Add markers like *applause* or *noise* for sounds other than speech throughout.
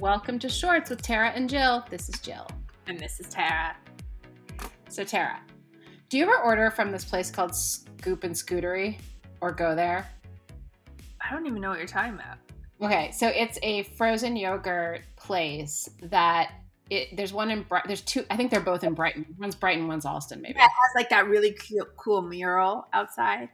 Welcome to Shorts with Tara and Jill. This is Jill. And this is Tara. So, Tara, do you ever order from this place called Scoop and Scootery or go there? I don't even know what you're talking about. Okay, so it's a frozen yogurt place that it, there's one in Brighton. There's two. I think they're both in Brighton. One's Brighton, one's Allston. Maybe yeah, it has like that really cute, cool mural outside.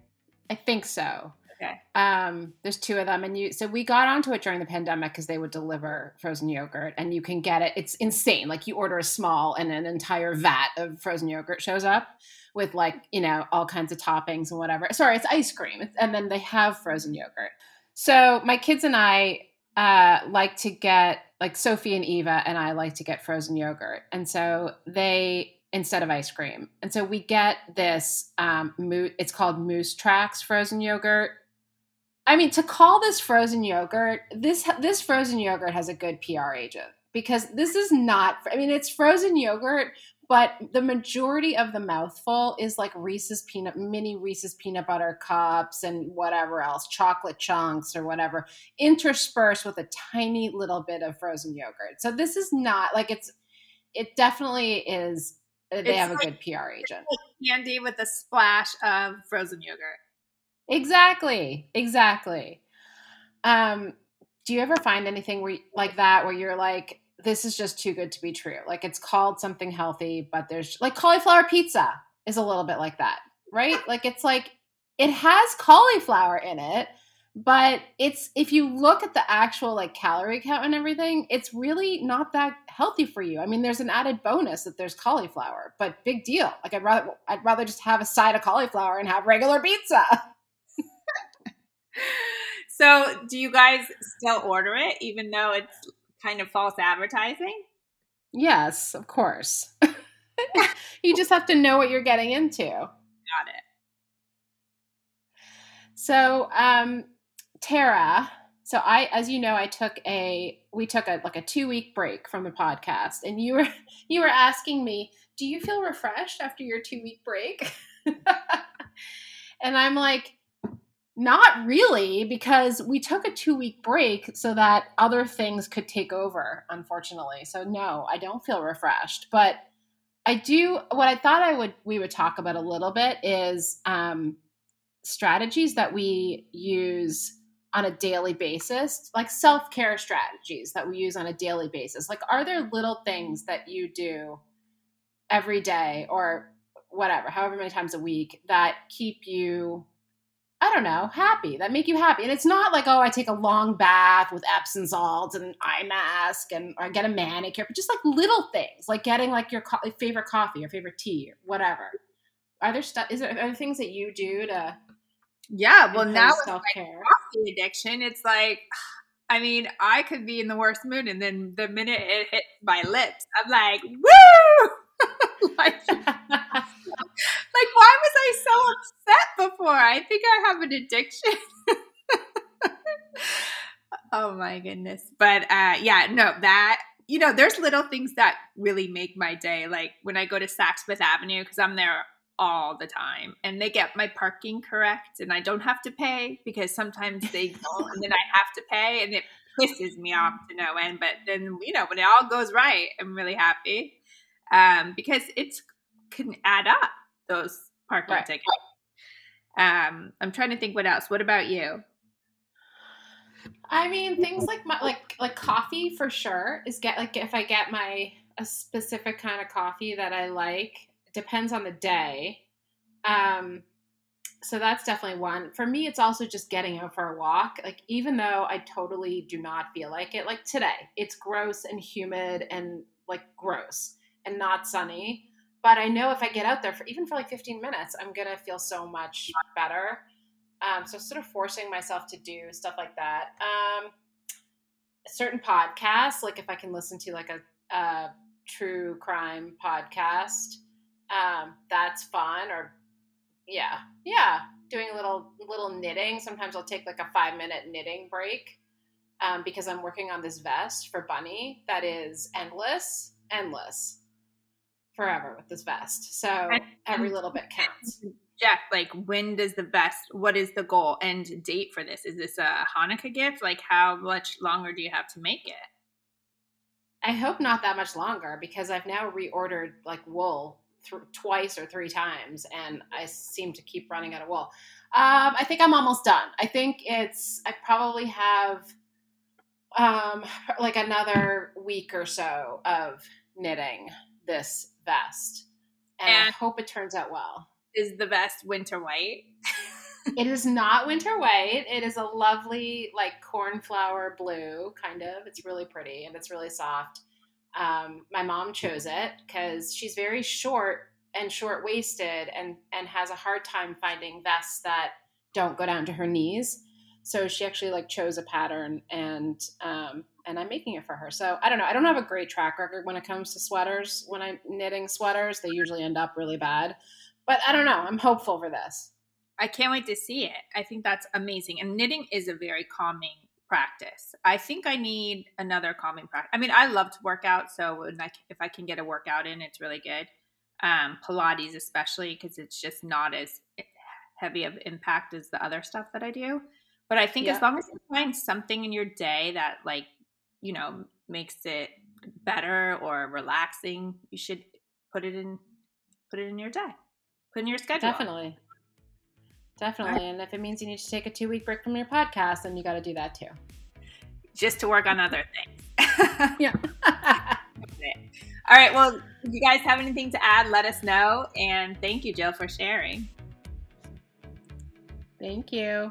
I think so. Okay. Um, there's two of them, and you. So we got onto it during the pandemic because they would deliver frozen yogurt, and you can get it. It's insane. Like you order a small, and an entire vat of frozen yogurt shows up with like you know all kinds of toppings and whatever. Sorry, it's ice cream, and then they have frozen yogurt. So my kids and I uh, like to get like Sophie and Eva and I like to get frozen yogurt, and so they instead of ice cream, and so we get this. Um, it's called Moose Tracks frozen yogurt I mean, to call this frozen yogurt, this this frozen yogurt has a good PR agent because this is not. I mean, it's frozen yogurt, but the majority of the mouthful is like Reese's peanut, mini Reese's peanut butter cups and whatever else, chocolate chunks or whatever, interspersed with a tiny little bit of frozen yogurt. So this is not like it's. It definitely is. They it's have a good PR agent. *laughs* Candy with a splash of frozen yogurt. Exactly. Exactly. Um, do you ever find anything where like that where you're like, this is just too good to be true? Like it's called something healthy, but there's like cauliflower pizza is a little bit like that, right? Like it's like it has cauliflower in it, but it's if you look at the actual like calorie count and everything, it's really not that healthy for you. I mean, there's an added bonus that there's cauliflower, but big deal. Like I'd rather I'd rather just have a side of cauliflower and have regular pizza. So, do you guys still order it, even though it's kind of false advertising? Yes, of course. *laughs* you just have to know what you're getting into. Got it. So, um, Tara, so I, as you know, I took a we took a like a two week break from the podcast, and you were *laughs* you were asking me, do you feel refreshed after your two week break? *laughs* and I'm like, not really, because we took a two week break so that other things could take over, unfortunately. So, no, I don't feel refreshed. But I do, what I thought I would, we would talk about a little bit is um, strategies that we use on a daily basis, like self care strategies that we use on a daily basis. Like, are there little things that you do every day or whatever, however many times a week that keep you I don't know, happy, that make you happy. And it's not like, oh, I take a long bath with Epsom salts and an eye mask and I get a manicure, but just like little things, like getting like your co- favorite coffee or favorite tea or whatever. Are there stuff, is there, are there things that you do to? Yeah, well, now with my coffee addiction, it's like, *sighs* I mean, I could be in the worst mood and then the minute it hits my lips, I'm like, woo! *laughs* like, like, *laughs* I so upset before? I think I have an addiction. *laughs* oh my goodness. But uh yeah, no, that you know, there's little things that really make my day. Like when I go to Saks Fifth Avenue, because I'm there all the time and they get my parking correct and I don't have to pay because sometimes they *laughs* don't and then I have to pay and it pisses me off to no end. But then, you know, when it all goes right, I'm really happy. Um, because it's can add up those parking right. tickets. Um, I'm trying to think what else. What about you? I mean, things like my like like coffee for sure is get like if I get my a specific kind of coffee that I like depends on the day. Um, so that's definitely one. For me, it's also just getting out for a walk. Like even though I totally do not feel like it, like today, it's gross and humid and like gross and not sunny. But I know if I get out there for even for like 15 minutes, I'm gonna feel so much better. Um, so sort of forcing myself to do stuff like that. Um, certain podcasts, like if I can listen to like a, a true crime podcast, um, that's fun. Or yeah, yeah, doing a little little knitting. Sometimes I'll take like a five minute knitting break um, because I'm working on this vest for Bunny that is endless, endless forever with this vest. So every little bit counts. Jeff, like when does the vest what is the goal and date for this? Is this a Hanukkah gift? Like how much longer do you have to make it? I hope not that much longer because I've now reordered like wool th- twice or three times, and I seem to keep running out of wool. Um, I think I'm almost done. I think it's I probably have um, like another week or so of knitting this vest, and, and I hope it turns out well. Is the vest winter white? *laughs* it is not winter white. It is a lovely like cornflower blue kind of. It's really pretty and it's really soft. Um, my mom chose it because she's very short and short waisted and and has a hard time finding vests that don't go down to her knees. So she actually like chose a pattern and um, and I'm making it for her. So I don't know. I don't have a great track record when it comes to sweaters. When I'm knitting sweaters, they usually end up really bad. But I don't know. I'm hopeful for this. I can't wait to see it. I think that's amazing. And knitting is a very calming practice. I think I need another calming practice. I mean, I love to work out, so I, if I can get a workout in, it's really good. Um, Pilates, especially because it's just not as heavy of impact as the other stuff that I do. But I think yeah. as long as you find something in your day that, like, you know, makes it better or relaxing, you should put it in put it in your day, put in your schedule. Definitely. Definitely. Right. And if it means you need to take a two week break from your podcast, then you got to do that too. Just to work on other things. yeah. *laughs* All right. Well, if you guys have anything to add, let us know. And thank you, Jill, for sharing. Thank you.